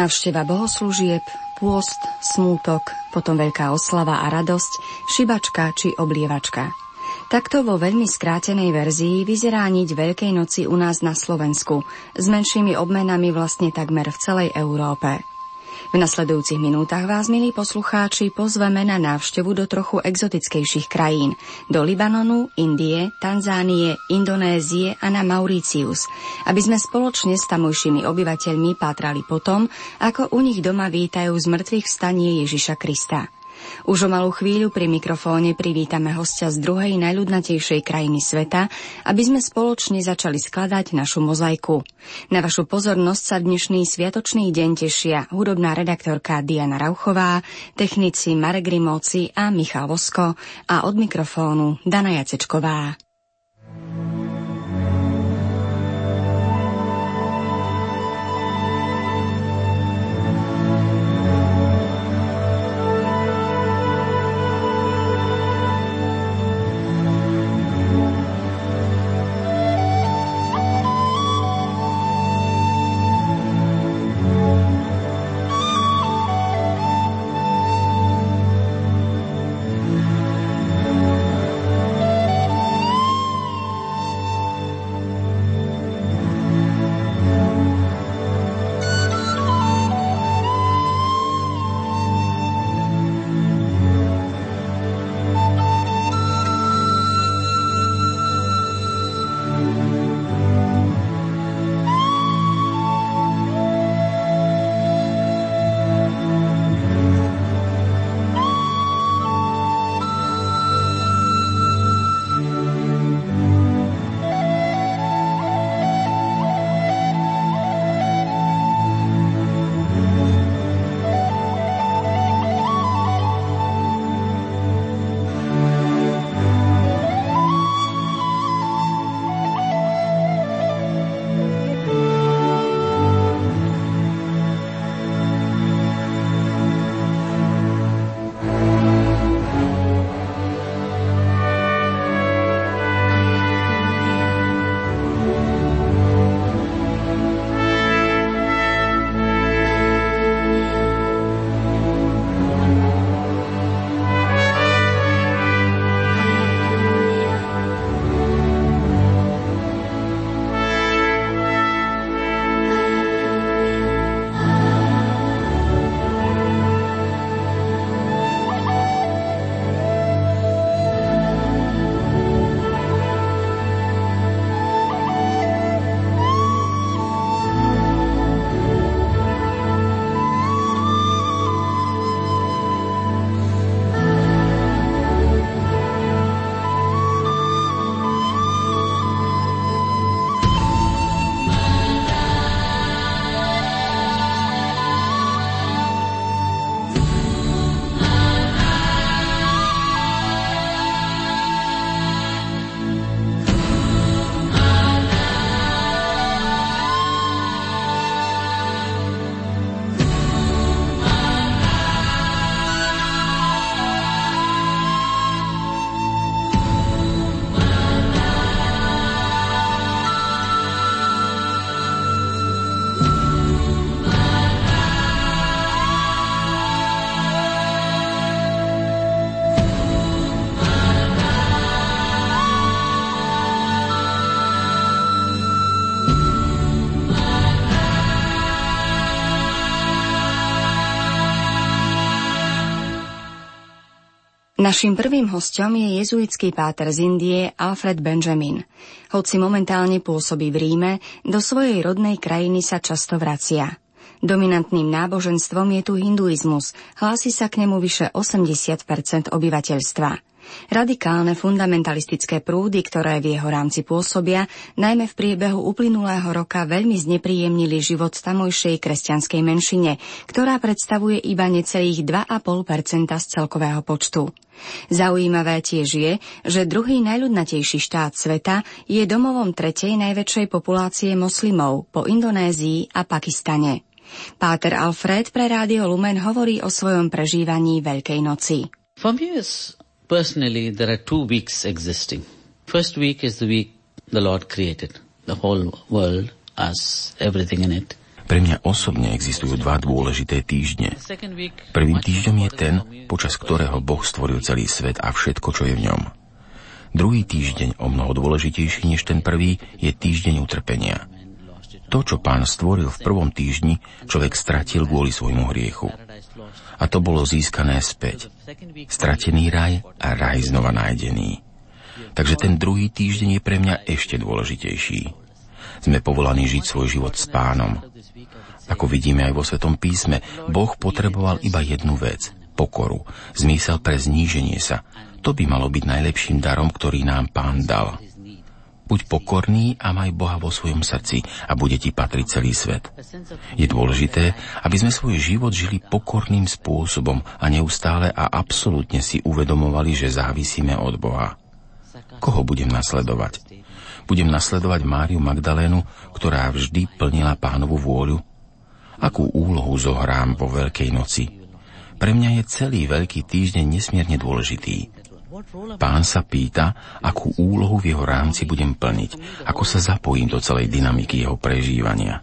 Návšteva bohoslúžieb, pôst, smútok, potom veľká oslava a radosť, šibačka či oblievačka. Takto vo veľmi skrátenej verzii vyzerá niť Veľkej noci u nás na Slovensku, s menšími obmenami vlastne takmer v celej Európe. V nasledujúcich minútach vás, milí poslucháči, pozveme na návštevu do trochu exotickejších krajín. Do Libanonu, Indie, Tanzánie, Indonézie a na Mauricius, aby sme spoločne s tamojšími obyvateľmi pátrali potom, ako u nich doma vítajú z mŕtvych vstanie Ježiša Krista. Už o malú chvíľu pri mikrofóne privítame hostia z druhej najľudnatejšej krajiny sveta, aby sme spoločne začali skladať našu mozaiku. Na vašu pozornosť sa dnešný sviatočný deň tešia hudobná redaktorka Diana Rauchová, technici Marek Grimovci a Michal Vosko a od mikrofónu Dana Jacečková. Naším prvým hostom je jezuitský páter z Indie Alfred Benjamin. Hoci momentálne pôsobí v Ríme, do svojej rodnej krajiny sa často vracia. Dominantným náboženstvom je tu hinduizmus, hlási sa k nemu vyše 80 obyvateľstva. Radikálne fundamentalistické prúdy, ktoré v jeho rámci pôsobia, najmä v priebehu uplynulého roka veľmi znepríjemnili život tamojšej kresťanskej menšine, ktorá predstavuje iba necelých 2,5% z celkového počtu. Zaujímavé tiež je, že druhý najľudnatejší štát sveta je domovom tretej najväčšej populácie moslimov po Indonézii a Pakistane. Páter Alfred pre Rádio Lumen hovorí o svojom prežívaní Veľkej noci. For me is personally there are two weeks existing. First week is the week the Lord created the whole world, us, everything in it. Pre mňa osobne existujú dva dôležité týždne. Prvým týždňom je ten, počas ktorého Boh stvoril celý svet a všetko, čo je v ňom. Druhý týždeň, o mnoho dôležitejší než ten prvý, je týždeň utrpenia. To, čo pán stvoril v prvom týždni, človek stratil kvôli svojmu hriechu. A to bolo získané späť. Stratený raj a raj znova nájdený. Takže ten druhý týždeň je pre mňa ešte dôležitejší. Sme povolaní žiť svoj život s pánom. Ako vidíme aj vo Svetom písme, Boh potreboval iba jednu vec – pokoru, zmysel pre zníženie sa. To by malo byť najlepším darom, ktorý nám pán dal. Buď pokorný a maj Boha vo svojom srdci a bude ti patriť celý svet. Je dôležité, aby sme svoj život žili pokorným spôsobom a neustále a absolútne si uvedomovali, že závisíme od Boha. Koho budem nasledovať? Budem nasledovať Máriu Magdalénu, ktorá vždy plnila pánovu vôľu? Akú úlohu zohrám vo Veľkej noci? Pre mňa je celý Veľký týždeň nesmierne dôležitý. Pán sa pýta, akú úlohu v jeho rámci budem plniť, ako sa zapojím do celej dynamiky jeho prežívania.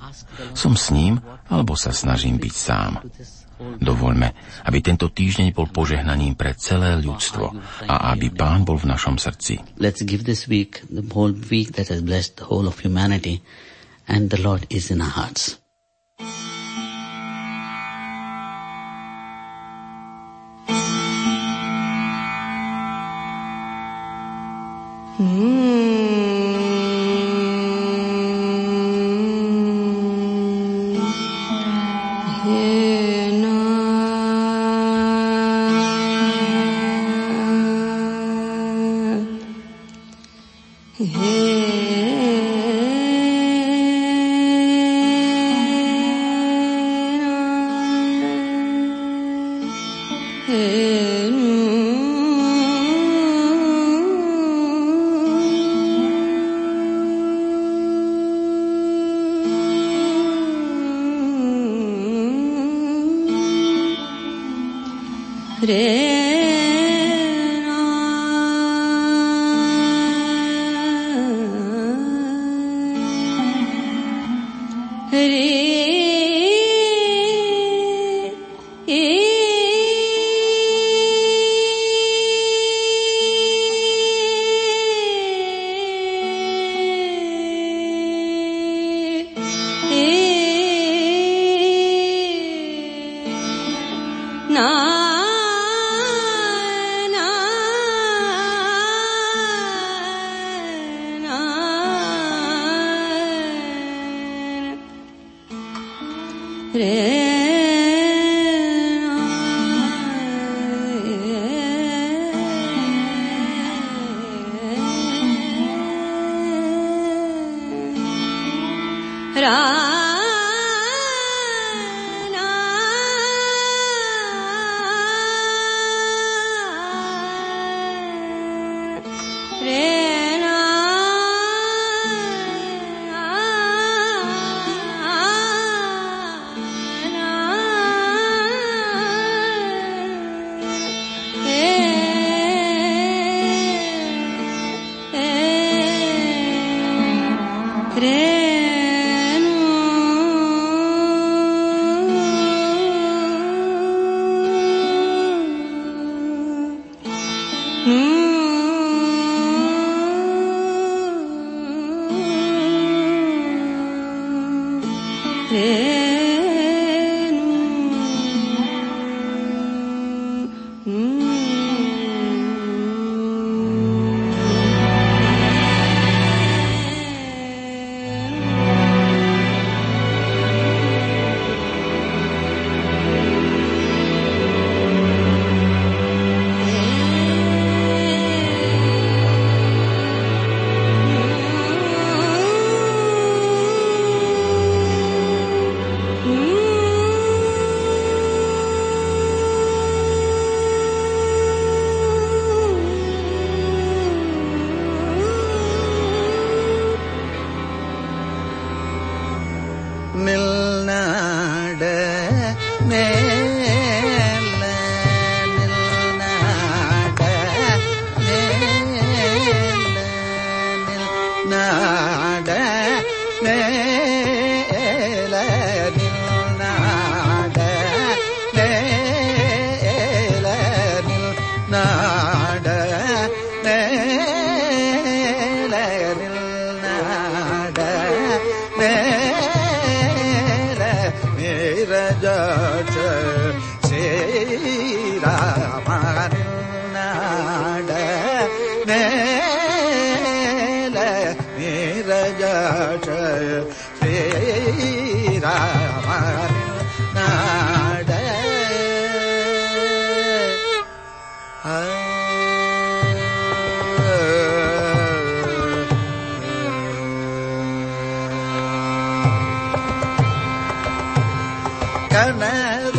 Som s ním, alebo sa snažím byť sám. Dovoľme, aby tento týždeň bol požehnaním pre celé ľudstvo a aby Pán bol v našom srdci. Let's give this week the whole week that has blessed the whole of humanity and the Lord is in our hearts. ಕಣದ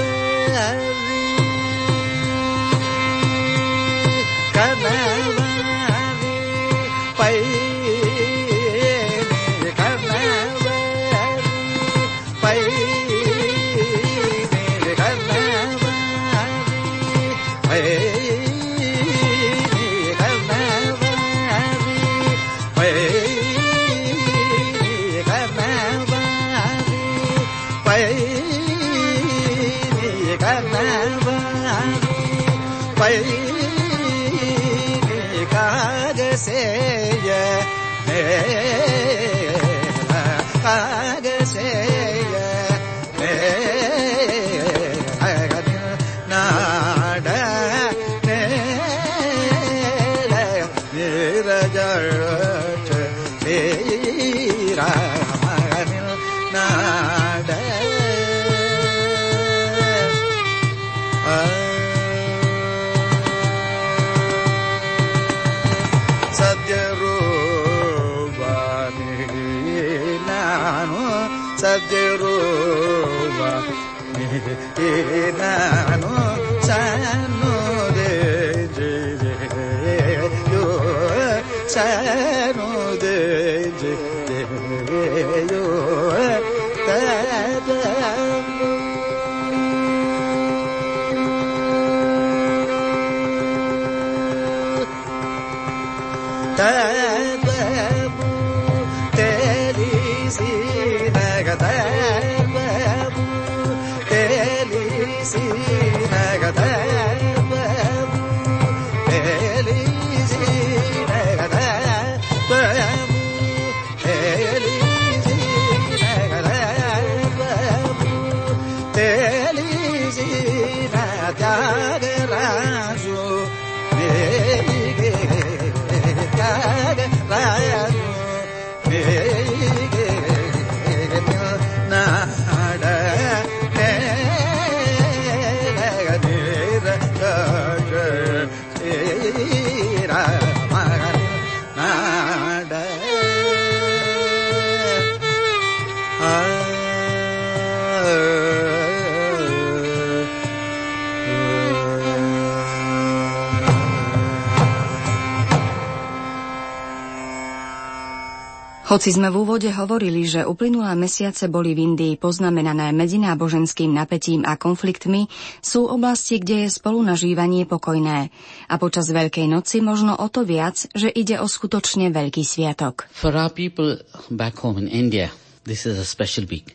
Hoci sme v úvode hovorili, že uplynulé mesiace boli v Indii poznamenané medzináboženským napätím a konfliktmi, sú oblasti, kde je spolunažívanie pokojné. A počas Veľkej noci možno o to viac, že ide o skutočne veľký sviatok. For our people back home in India, this is a special week.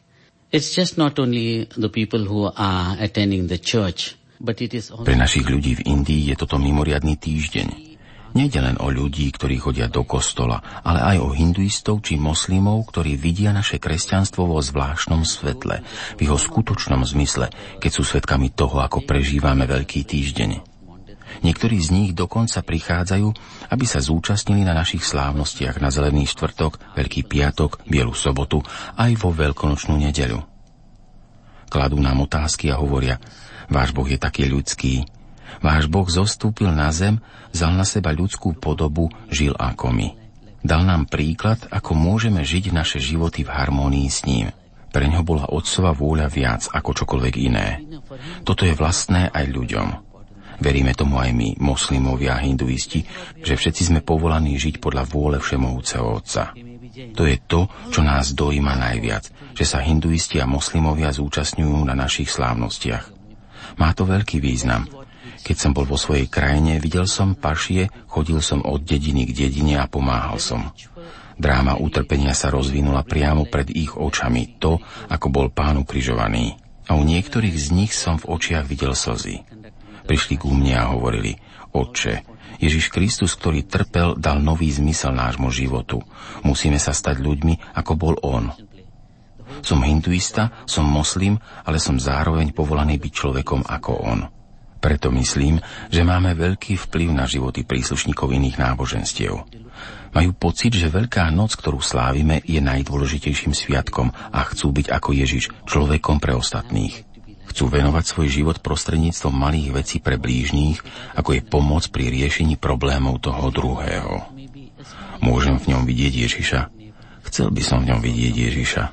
It's just not only the people who are attending the church. Pre našich ľudí v Indii je toto mimoriadný týždeň. Nejde len o ľudí, ktorí chodia do kostola, ale aj o hinduistov či moslimov, ktorí vidia naše kresťanstvo vo zvláštnom svetle, v jeho skutočnom zmysle, keď sú svetkami toho, ako prežívame Veľký týždeň. Niektorí z nich dokonca prichádzajú, aby sa zúčastnili na našich slávnostiach na Zelený štvrtok, Veľký piatok, Bielu sobotu aj vo Veľkonočnú nedeľu. Kladú nám otázky a hovoria, váš Boh je taký ľudský, Váš Boh zostúpil na zem, vzal na seba ľudskú podobu, žil ako my. Dal nám príklad, ako môžeme žiť naše životy v harmónii s ním. Pre ňo bola otcova vôľa viac ako čokoľvek iné. Toto je vlastné aj ľuďom. Veríme tomu aj my, moslimovia a hinduisti, že všetci sme povolaní žiť podľa vôle Všemovúceho Otca. To je to, čo nás dojíma najviac, že sa hinduisti a moslimovia zúčastňujú na našich slávnostiach. Má to veľký význam. Keď som bol vo svojej krajine, videl som pašie, chodil som od dediny k dedine a pomáhal som. Dráma utrpenia sa rozvinula priamo pred ich očami, to, ako bol pánu križovaný. A u niektorých z nich som v očiach videl slzy. Prišli ku mne a hovorili, Otče, Ježiš Kristus, ktorý trpel, dal nový zmysel nášmu životu. Musíme sa stať ľuďmi, ako bol On. Som hinduista, som moslim, ale som zároveň povolaný byť človekom ako On. Preto myslím, že máme veľký vplyv na životy príslušníkov iných náboženstiev. Majú pocit, že Veľká noc, ktorú slávime, je najdôležitejším sviatkom a chcú byť ako Ježiš, človekom pre ostatných. Chcú venovať svoj život prostredníctvom malých vecí pre blížných, ako je pomoc pri riešení problémov toho druhého. Môžem v ňom vidieť Ježiša? Chcel by som v ňom vidieť Ježiša.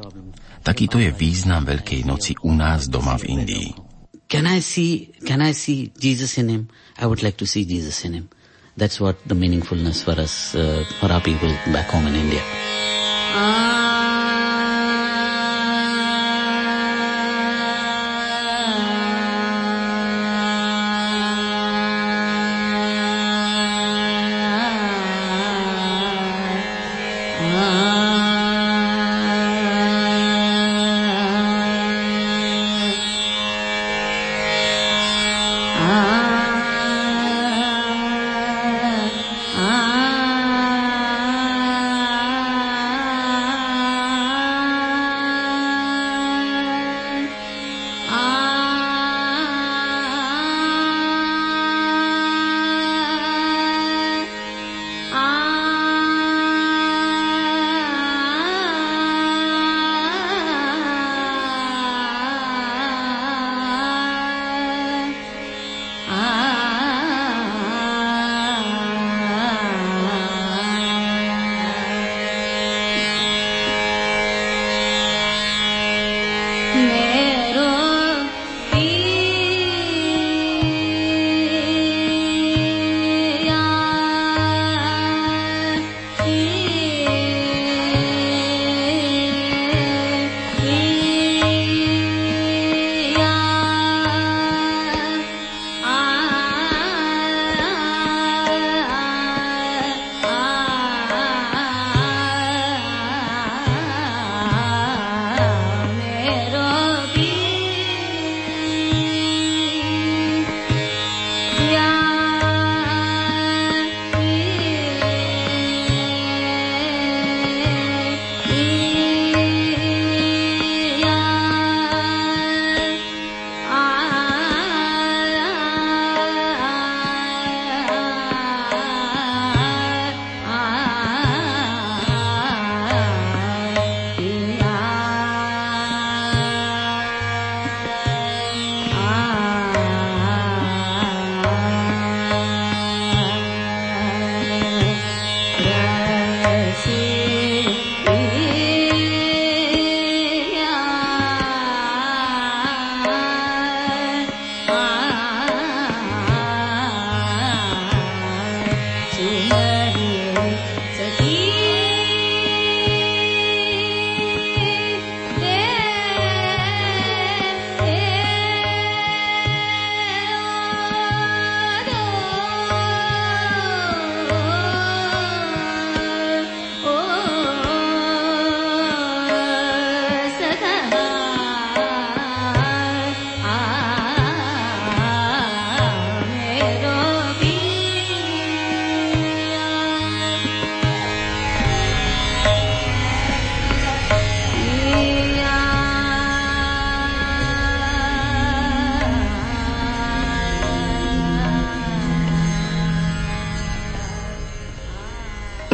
Takýto je význam Veľkej noci u nás doma v Indii. Can I see, can I see Jesus in him? I would like to see Jesus in him. That's what the meaningfulness for us, uh, for our people back home in India. Ah.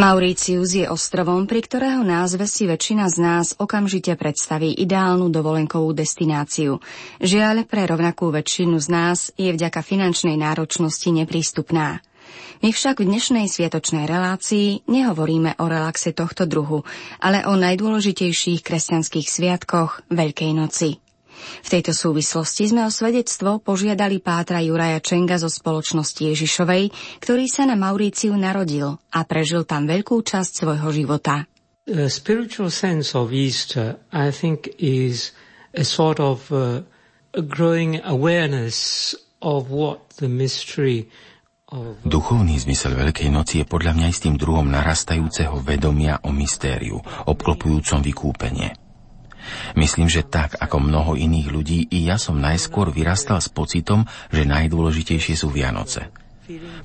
Mauricius je ostrovom, pri ktorého názve si väčšina z nás okamžite predstaví ideálnu dovolenkovú destináciu. Žiaľ, pre rovnakú väčšinu z nás je vďaka finančnej náročnosti neprístupná. My však v dnešnej sviatočnej relácii nehovoríme o relaxe tohto druhu, ale o najdôležitejších kresťanských sviatkoch Veľkej noci. V tejto súvislosti sme o svedectvo požiadali pátra Juraja Čenga zo spoločnosti Ježišovej, ktorý sa na Mauríciu narodil a prežil tam veľkú časť svojho života. The spiritual sense of Easter, I think, is a sort of uh, a growing awareness of what the mystery Duchovný zmysel Veľkej noci je podľa mňa istým druhom narastajúceho vedomia o mystériu, obklopujúcom vykúpenie. Myslím, že tak ako mnoho iných ľudí, i ja som najskôr vyrastal s pocitom, že najdôležitejšie sú Vianoce.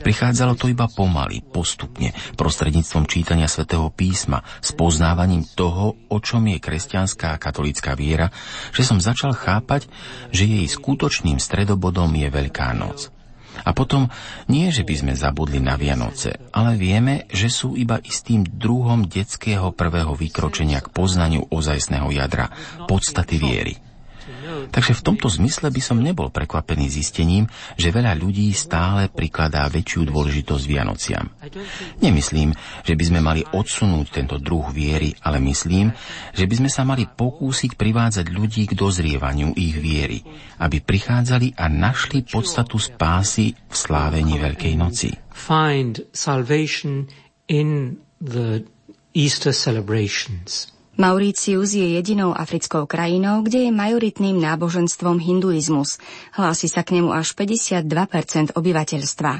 Prichádzalo to iba pomaly, postupne, prostredníctvom čítania svätého písma, s poznávaním toho, o čom je kresťanská a katolická viera, že som začal chápať, že jej skutočným stredobodom je Veľká noc. A potom nie, že by sme zabudli na Vianoce, ale vieme, že sú iba istým druhom detského prvého vykročenia k poznaniu ozajstného jadra, podstaty viery. Takže v tomto zmysle by som nebol prekvapený zistením, že veľa ľudí stále prikladá väčšiu dôležitosť Vianociam. Nemyslím, že by sme mali odsunúť tento druh viery, ale myslím, že by sme sa mali pokúsiť privádzať ľudí k dozrievaniu ich viery, aby prichádzali a našli podstatu spásy v slávení Veľkej noci. Find salvation in the Easter celebrations. Mauritius je jedinou africkou krajinou, kde je majoritným náboženstvom hinduizmus. Hlási sa k nemu až 52% obyvateľstva.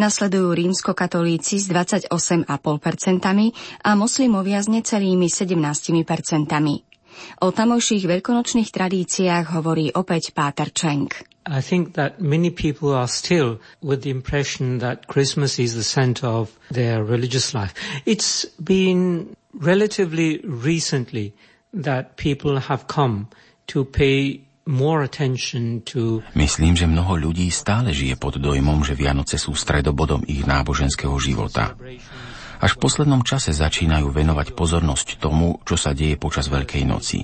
Nasledujú rímskokatolíci s 28,5% a moslimovia s necelými 17%. O tamojších veľkonočných tradíciách hovorí opäť Páter Čenk. I think that many people are still with the impression that Christmas is the center of their religious life. It's been relatively recently that people have come to pay more attention to... Myslím, že mnoho ľudí stále žije pod dojmom, že Vianoce sú stredobodom ich náboženského života. Až v poslednom čase začínajú venovať pozornosť tomu, čo sa deje počas Veľkej noci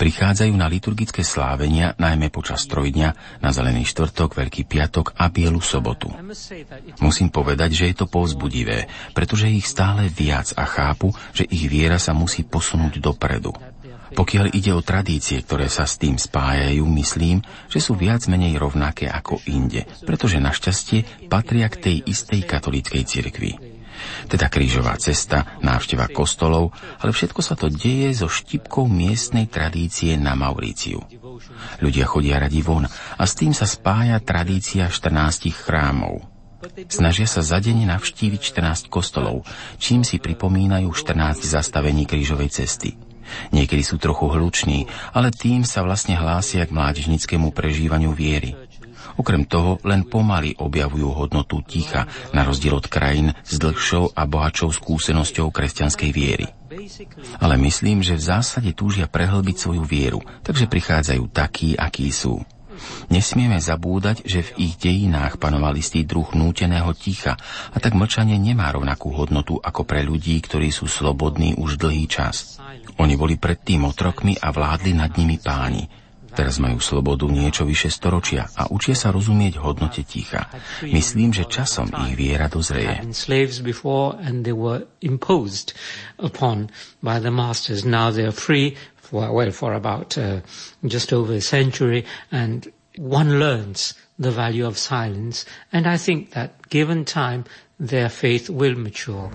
prichádzajú na liturgické slávenia najmä počas trojdňa, na Zelený štvrtok, Veľký piatok a Bielu sobotu. Musím povedať, že je to povzbudivé, pretože ich stále viac a chápu, že ich viera sa musí posunúť dopredu. Pokiaľ ide o tradície, ktoré sa s tým spájajú, myslím, že sú viac menej rovnaké ako inde, pretože našťastie patria k tej istej katolíckej cirkvi teda krížová cesta, návšteva kostolov, ale všetko sa to deje so štipkou miestnej tradície na Mauríciu. Ľudia chodia radi von a s tým sa spája tradícia 14 chrámov. Snažia sa za deň navštíviť 14 kostolov, čím si pripomínajú 14 zastavení krížovej cesty. Niekedy sú trochu hluční, ale tým sa vlastne hlásia k mládežnickému prežívaniu viery. Okrem toho len pomaly objavujú hodnotu ticha, na rozdiel od krajín s dlhšou a bohatšou skúsenosťou kresťanskej viery. Ale myslím, že v zásade túžia prehlbiť svoju vieru, takže prichádzajú takí, akí sú. Nesmieme zabúdať, že v ich dejinách panoval istý druh núteného ticha a tak mlčanie nemá rovnakú hodnotu ako pre ľudí, ktorí sú slobodní už dlhý čas. Oni boli predtým otrokmi a vládli nad nimi páni. Teraz majú slobodu niečo vyše storočia a učia sa rozumieť hodnote ticha. Myslím, že časom ich viera dozreje. well, for about uh, just over a century, and one learns the value of silence. And I think that given time, their faith will mature.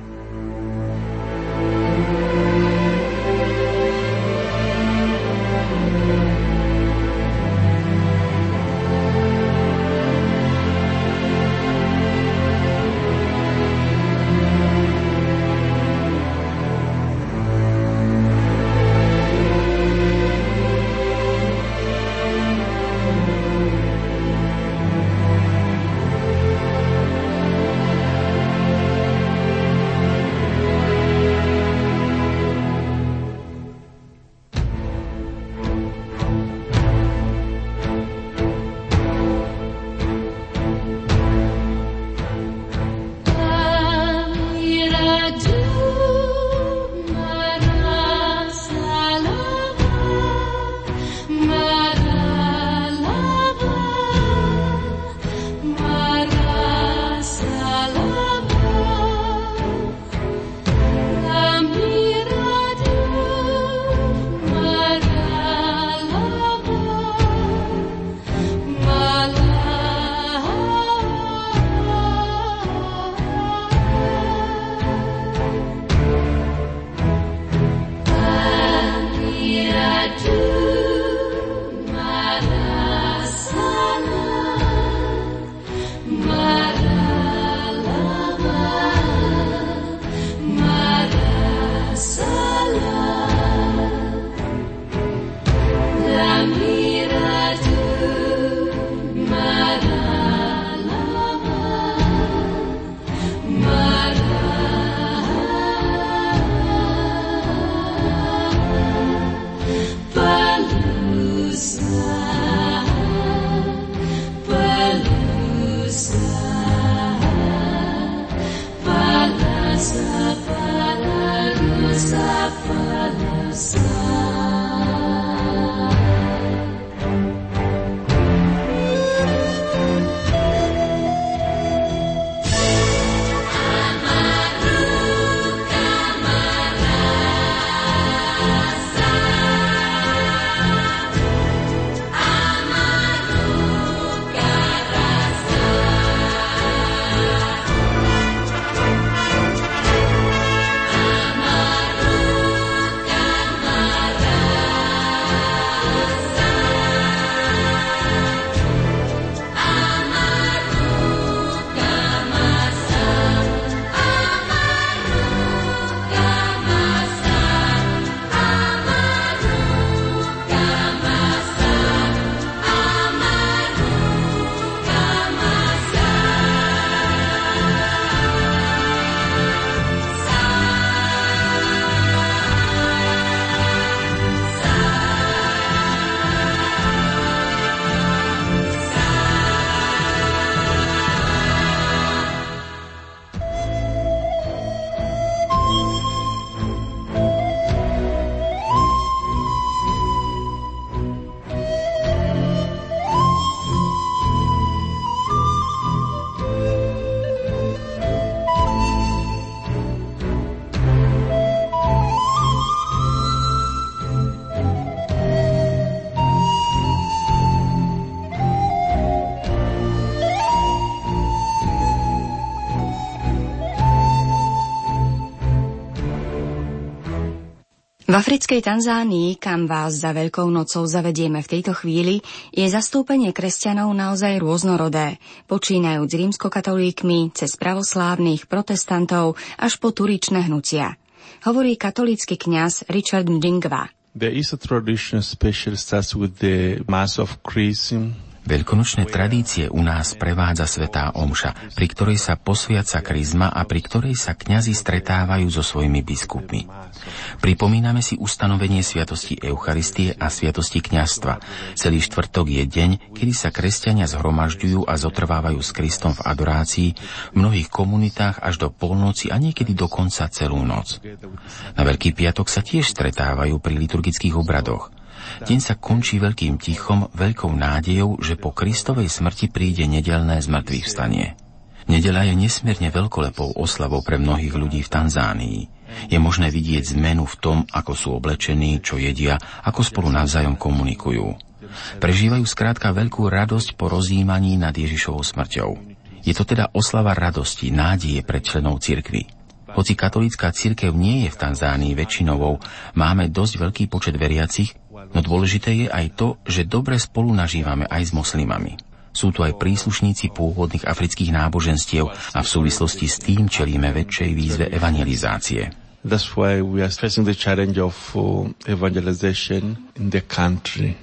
Africkej Tanzánii, kam vás za Veľkou nocou zavedieme v tejto chvíli, je zastúpenie kresťanov naozaj rôznorodé, počínajúc rímskokatolíkmi cez pravoslávnych protestantov až po turičné hnutia. Hovorí katolícky kňaz Richard Ndingva. There is a tradition especially starts with the Mass of Chrism, Veľkonočné tradície u nás prevádza svetá omša, pri ktorej sa posviaca krizma a pri ktorej sa kňazi stretávajú so svojimi biskupmi. Pripomíname si ustanovenie sviatosti Eucharistie a sviatosti kňazstva. Celý štvrtok je deň, kedy sa kresťania zhromažďujú a zotrvávajú s Kristom v adorácii v mnohých komunitách až do polnoci a niekedy dokonca celú noc. Na Veľký piatok sa tiež stretávajú pri liturgických obradoch. Deň sa končí veľkým tichom, veľkou nádejou, že po Kristovej smrti príde nedelné zmrtvých vstanie. Nedela je nesmierne veľkolepou oslavou pre mnohých ľudí v Tanzánii. Je možné vidieť zmenu v tom, ako sú oblečení, čo jedia, ako spolu navzájom komunikujú. Prežívajú skrátka veľkú radosť po rozjímaní nad Ježišovou smrťou. Je to teda oslava radosti, nádeje pre členov cirkvy. Hoci katolícka cirkev nie je v Tanzánii väčšinovou, máme dosť veľký počet veriacich, No dôležité je aj to, že dobre spolu nažívame aj s moslimami. Sú tu aj príslušníci pôvodných afrických náboženstiev a v súvislosti s tým čelíme väčšej výzve evangelizácie. That's why we are facing the challenge of uh, evangelization in the country.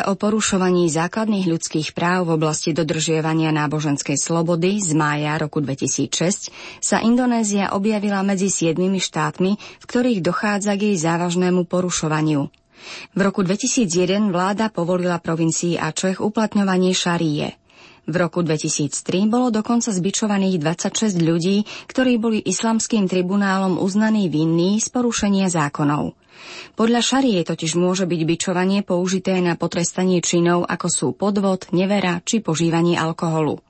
Správe o porušovaní základných ľudských práv v oblasti dodržiavania náboženskej slobody z mája roku 2006 sa Indonézia objavila medzi siedmimi štátmi, v ktorých dochádza k jej závažnému porušovaniu. V roku 2001 vláda povolila provincii Ačech uplatňovanie šaríje. V roku 2003 bolo dokonca zbičovaných 26 ľudí, ktorí boli islamským tribunálom uznaní vinní z porušenia zákonov. Podľa šarie totiž môže byť bičovanie použité na potrestanie činov, ako sú podvod, nevera či požívanie alkoholu.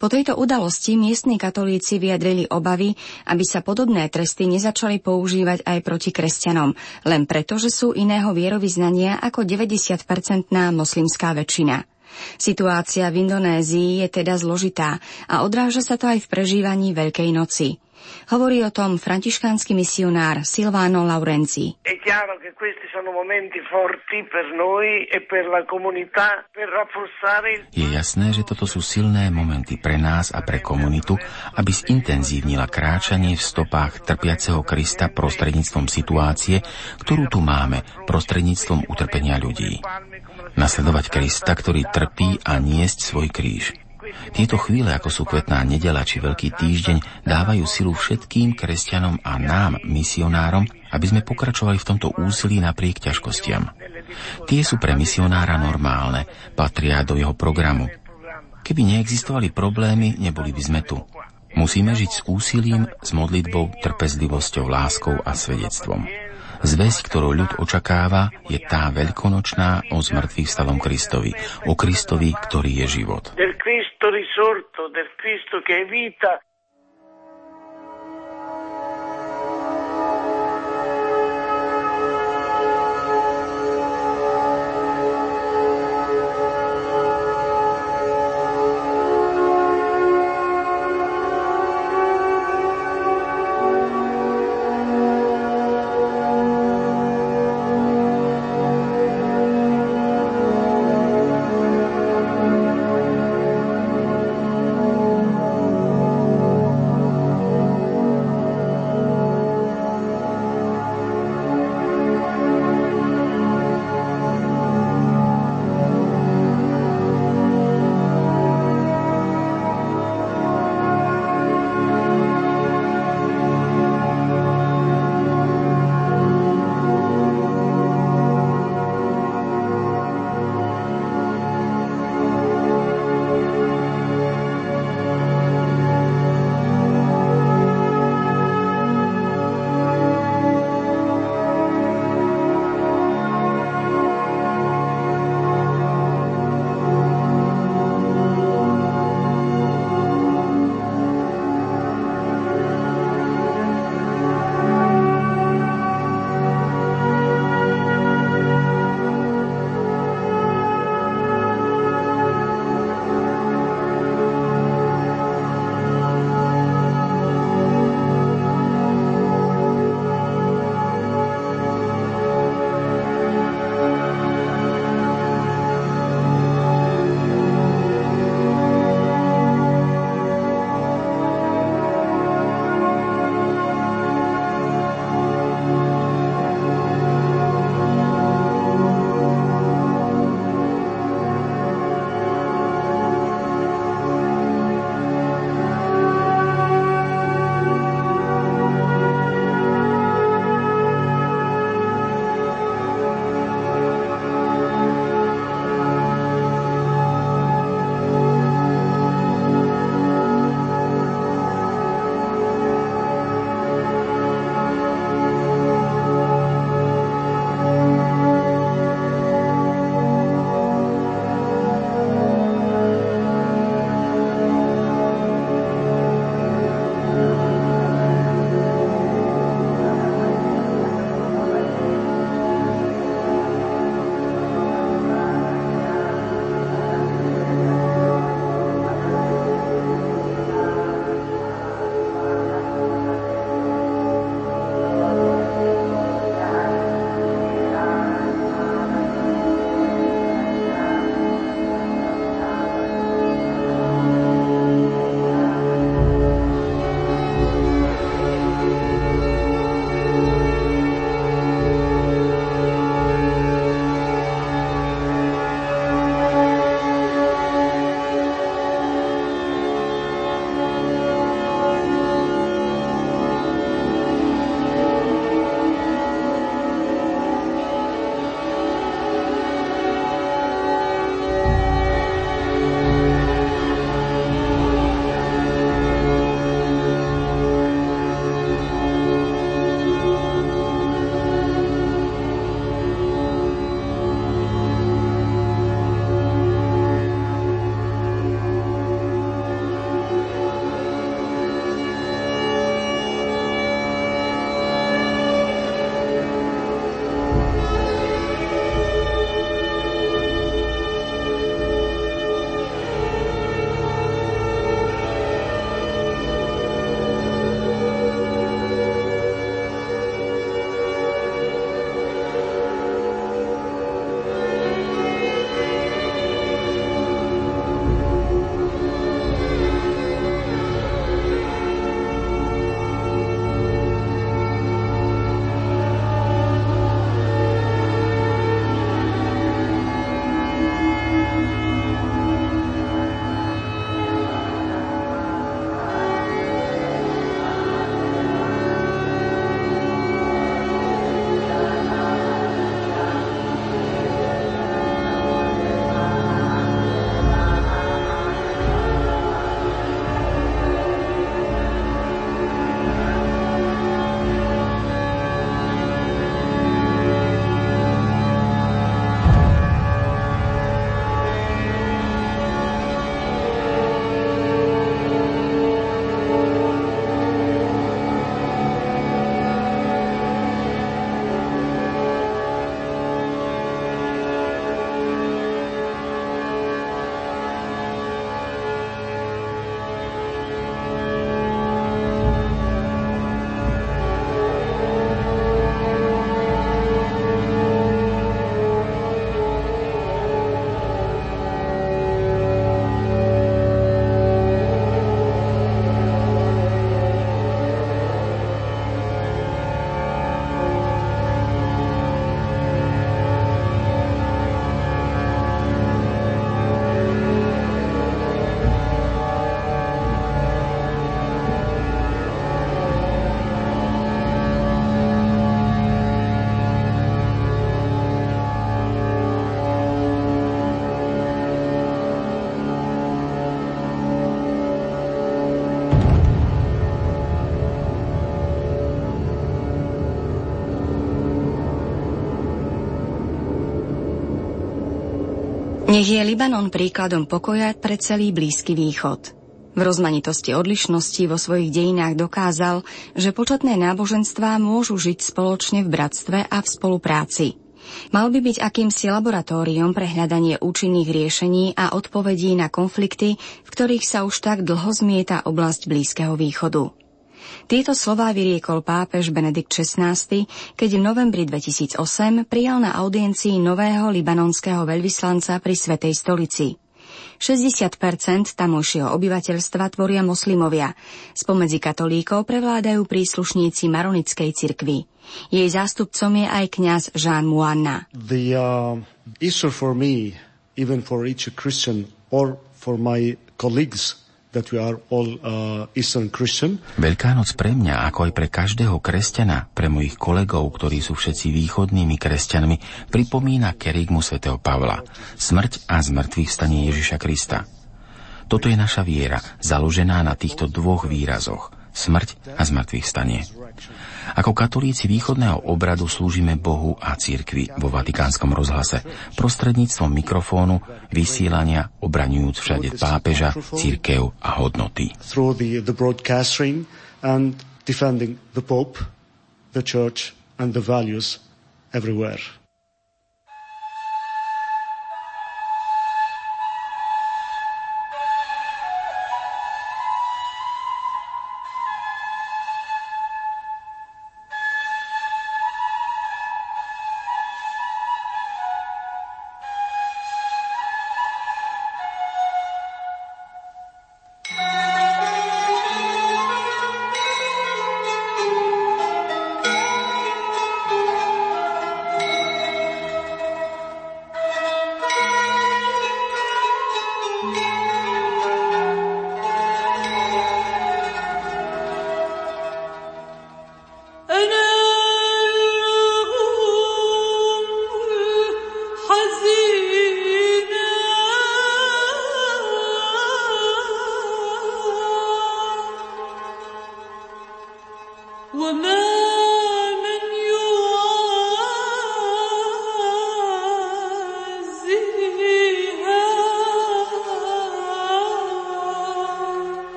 Po tejto udalosti miestni katolíci vyjadrili obavy, aby sa podobné tresty nezačali používať aj proti kresťanom, len preto, že sú iného vierovýznania ako 90-percentná moslimská väčšina. Situácia v Indonézii je teda zložitá a odráža sa to aj v prežívaní Veľkej noci. Hovorí o tom františkánsky misionár Silvano Laurenzi. E Je jasné, že toto sú silné momenty pre nás a pre komunitu, aby zintenzívnila kráčanie v stopách trpiaceho Krista prostredníctvom situácie, ktorú tu máme, prostredníctvom utrpenia ľudí. Nasledovať Krista, ktorý trpí a niesť svoj kríž. Tieto chvíle, ako sú kvetná nedela či Veľký týždeň, dávajú silu všetkým kresťanom a nám, misionárom, aby sme pokračovali v tomto úsilí napriek ťažkostiam. Tie sú pre misionára normálne, patria do jeho programu. Keby neexistovali problémy, neboli by sme tu. Musíme žiť s úsilím, s modlitbou, trpezlivosťou, láskou a svedectvom. Zväzť, ktorú ľud očakáva, je tá veľkonočná o zmrtvých stavom Kristovi, o Kristovi, ktorý je život. Cristo risorto, del Cristo che è vita, Nech je Libanon príkladom pokoja pre celý Blízky východ. V rozmanitosti odlišností vo svojich dejinách dokázal, že početné náboženstvá môžu žiť spoločne v bratstve a v spolupráci. Mal by byť akýmsi laboratóriom pre hľadanie účinných riešení a odpovedí na konflikty, v ktorých sa už tak dlho zmieta oblasť Blízkeho východu. Tieto slová vyriekol pápež Benedikt XVI, keď v novembri 2008 prijal na audiencii nového libanonského veľvyslanca pri Svetej stolici. 60% tamojšieho obyvateľstva tvoria moslimovia. Spomedzi katolíkov prevládajú príslušníci maronickej cirkvi. Jej zástupcom je aj kňaz Jean Muanna. The uh, for me, even for each Christian or for my colleagues uh. Veľká noc pre mňa, ako aj pre každého kresťana, pre mojich kolegov, ktorí sú všetci východnými kresťanmi, pripomína kerigmu svätého Pavla, smrť a zmrtvých stanie Ježiša Krista. Toto je naša viera, založená na týchto dvoch výrazoch – smrť a zmrtvých stanie. Ako katolíci východného obradu slúžime Bohu a cirkvi vo Vatikánskom rozhlase prostredníctvom mikrofónu, vysielania, obraňujúc všade pápeža, církev a hodnoty. the church and the values everywhere.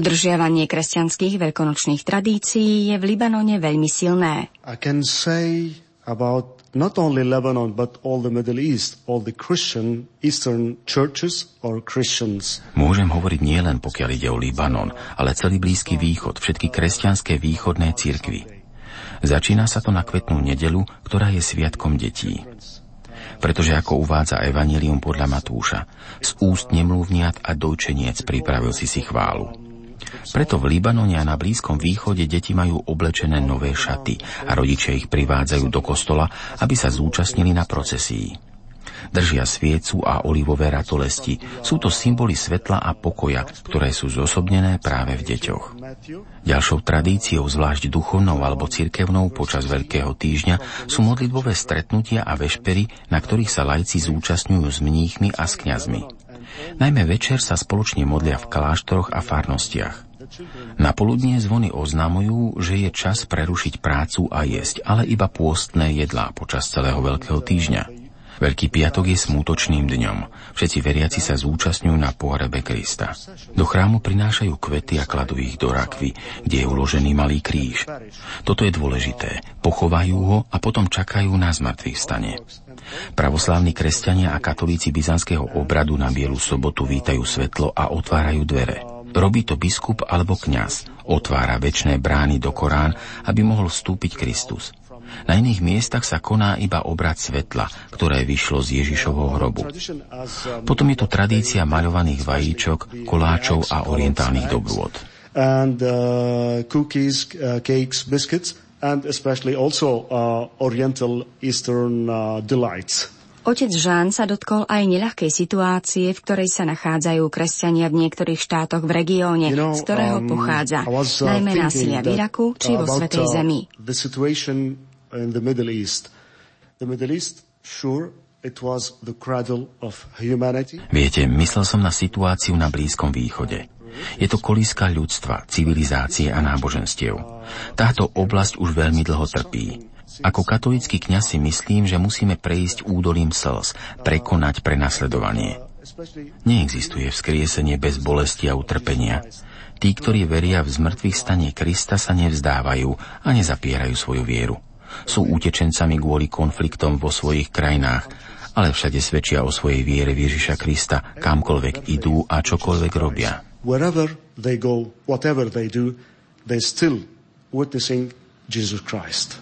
Dodržiavanie kresťanských veľkonočných tradícií je v Libanone veľmi silné. I can say about not only Lebanon, but all the Middle East, all the Christian Eastern churches or Christians. Môžem hovoriť nielen pokiaľ ide o Libanon, ale celý Blízky východ, všetky kresťanské východné cirkvy. Začína sa to na kvetnú nedelu, ktorá je sviatkom detí. Pretože ako uvádza Evangelium podľa Matúša, z úst nemluvniat a dojčeniec pripravil si si chválu. Preto v Libanone a na Blízkom východe deti majú oblečené nové šaty a rodičia ich privádzajú do kostola, aby sa zúčastnili na procesii. Držia sviecu a olivové ratolesti. Sú to symboly svetla a pokoja, ktoré sú zosobnené práve v deťoch. Ďalšou tradíciou, zvlášť duchovnou alebo cirkevnou počas Veľkého týždňa, sú modlitbové stretnutia a vešpery, na ktorých sa lajci zúčastňujú s mníchmi a s kňazmi. Najmä večer sa spoločne modlia v kláštoroch a farnostiach. Na poludnie zvony oznamujú, že je čas prerušiť prácu a jesť, ale iba pôstne jedlá počas celého Veľkého týždňa. Veľký piatok je smútočným dňom. Všetci veriaci sa zúčastňujú na pohrebe Krista. Do chrámu prinášajú kvety a kladú ich do rakvy, kde je uložený malý kríž. Toto je dôležité. Pochovajú ho a potom čakajú na zmrtvých stane. Pravoslávni kresťania a katolíci byzantského obradu na Bielu sobotu vítajú svetlo a otvárajú dvere. Robí to biskup alebo kňaz. Otvára väčšie brány do Korán, aby mohol vstúpiť Kristus. Na iných miestach sa koná iba obrad svetla, ktoré vyšlo z Ježišovho hrobu. Potom je to tradícia maľovaných vajíčok, koláčov a orientálnych dobrôd. And uh, uh, especially also uh, Oriental Eastern uh, delights. Otec Žán sa dotkol aj neľahkej situácie, v ktorej sa nachádzajú kresťania v niektorých štátoch v regióne, you know, z ktorého um, pochádza, was, uh, najmä násilia v Iraku či vo Svetej uh, Zemi. The situation in the Middle East. The Middle East, sure, it was the cradle of humanity. Viete, myslel som na situáciu na Blízkom východe. Je to kolíska ľudstva, civilizácie a náboženstiev. Táto oblasť už veľmi dlho trpí. Ako katolický kňaz si myslím, že musíme prejsť údolím slz, prekonať prenasledovanie. Neexistuje vzkriesenie bez bolesti a utrpenia. Tí, ktorí veria v zmrtvých stane Krista, sa nevzdávajú a nezapierajú svoju vieru. Sú utečencami kvôli konfliktom vo svojich krajinách, ale všade svedčia o svojej viere v Ježiša Krista, kamkoľvek idú a čokoľvek robia they go, whatever they do, they're still witnessing Jesus Christ.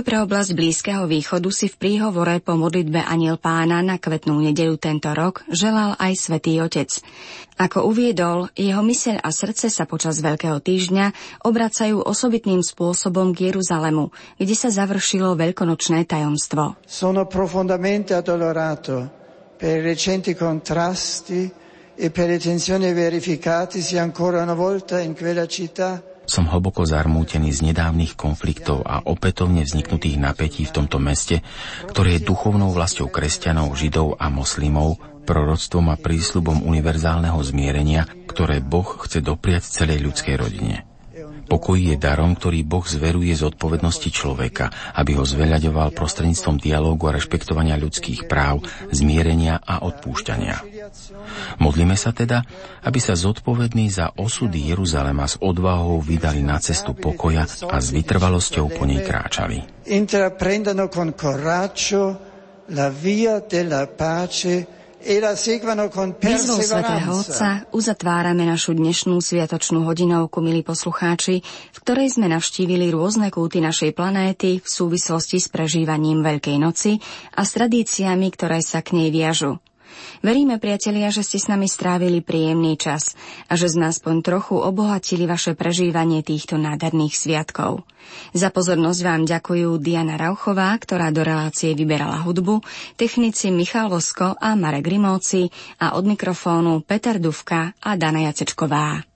Pokoj pre oblasť Blízkeho východu si v príhovore po modlitbe Aniel pána na kvetnú nedelu tento rok želal aj svätý Otec. Ako uviedol, jeho myseľ a srdce sa počas Veľkého týždňa obracajú osobitným spôsobom k Jeruzalemu, kde sa završilo veľkonočné tajomstvo. Sono profondamente addolorato per recenti contrasti e per le tensioni verificatisi ancora una volta in quella città som hlboko zarmútený z nedávnych konfliktov a opätovne vzniknutých napätí v tomto meste, ktoré je duchovnou vlastou kresťanov, židov a moslimov, proroctvom a prísľubom univerzálneho zmierenia, ktoré Boh chce dopriať celej ľudskej rodine. Pokoj je darom, ktorý Boh zveruje z odpovednosti človeka, aby ho zveľaďoval prostredníctvom dialógu a rešpektovania ľudských práv, zmierenia a odpúšťania. Modlíme sa teda, aby sa zodpovední za osudy Jeruzalema s odvahou vydali na cestu pokoja a s vytrvalosťou po nej kráčali. Intraprendano con coraggio la via della pace Výzvou svätého Otca uzatvárame našu dnešnú sviatočnú hodinovku, milí poslucháči, v ktorej sme navštívili rôzne kúty našej planéty v súvislosti s prežívaním Veľkej noci a s tradíciami, ktoré sa k nej viažu. Veríme, priatelia, že ste s nami strávili príjemný čas a že sme aspoň trochu obohatili vaše prežívanie týchto nádherných sviatkov. Za pozornosť vám ďakujú Diana Rauchová, ktorá do relácie vyberala hudbu, technici Michal Vosko a Marek Rimóci a od mikrofónu Peter Duvka a Dana Jacečková.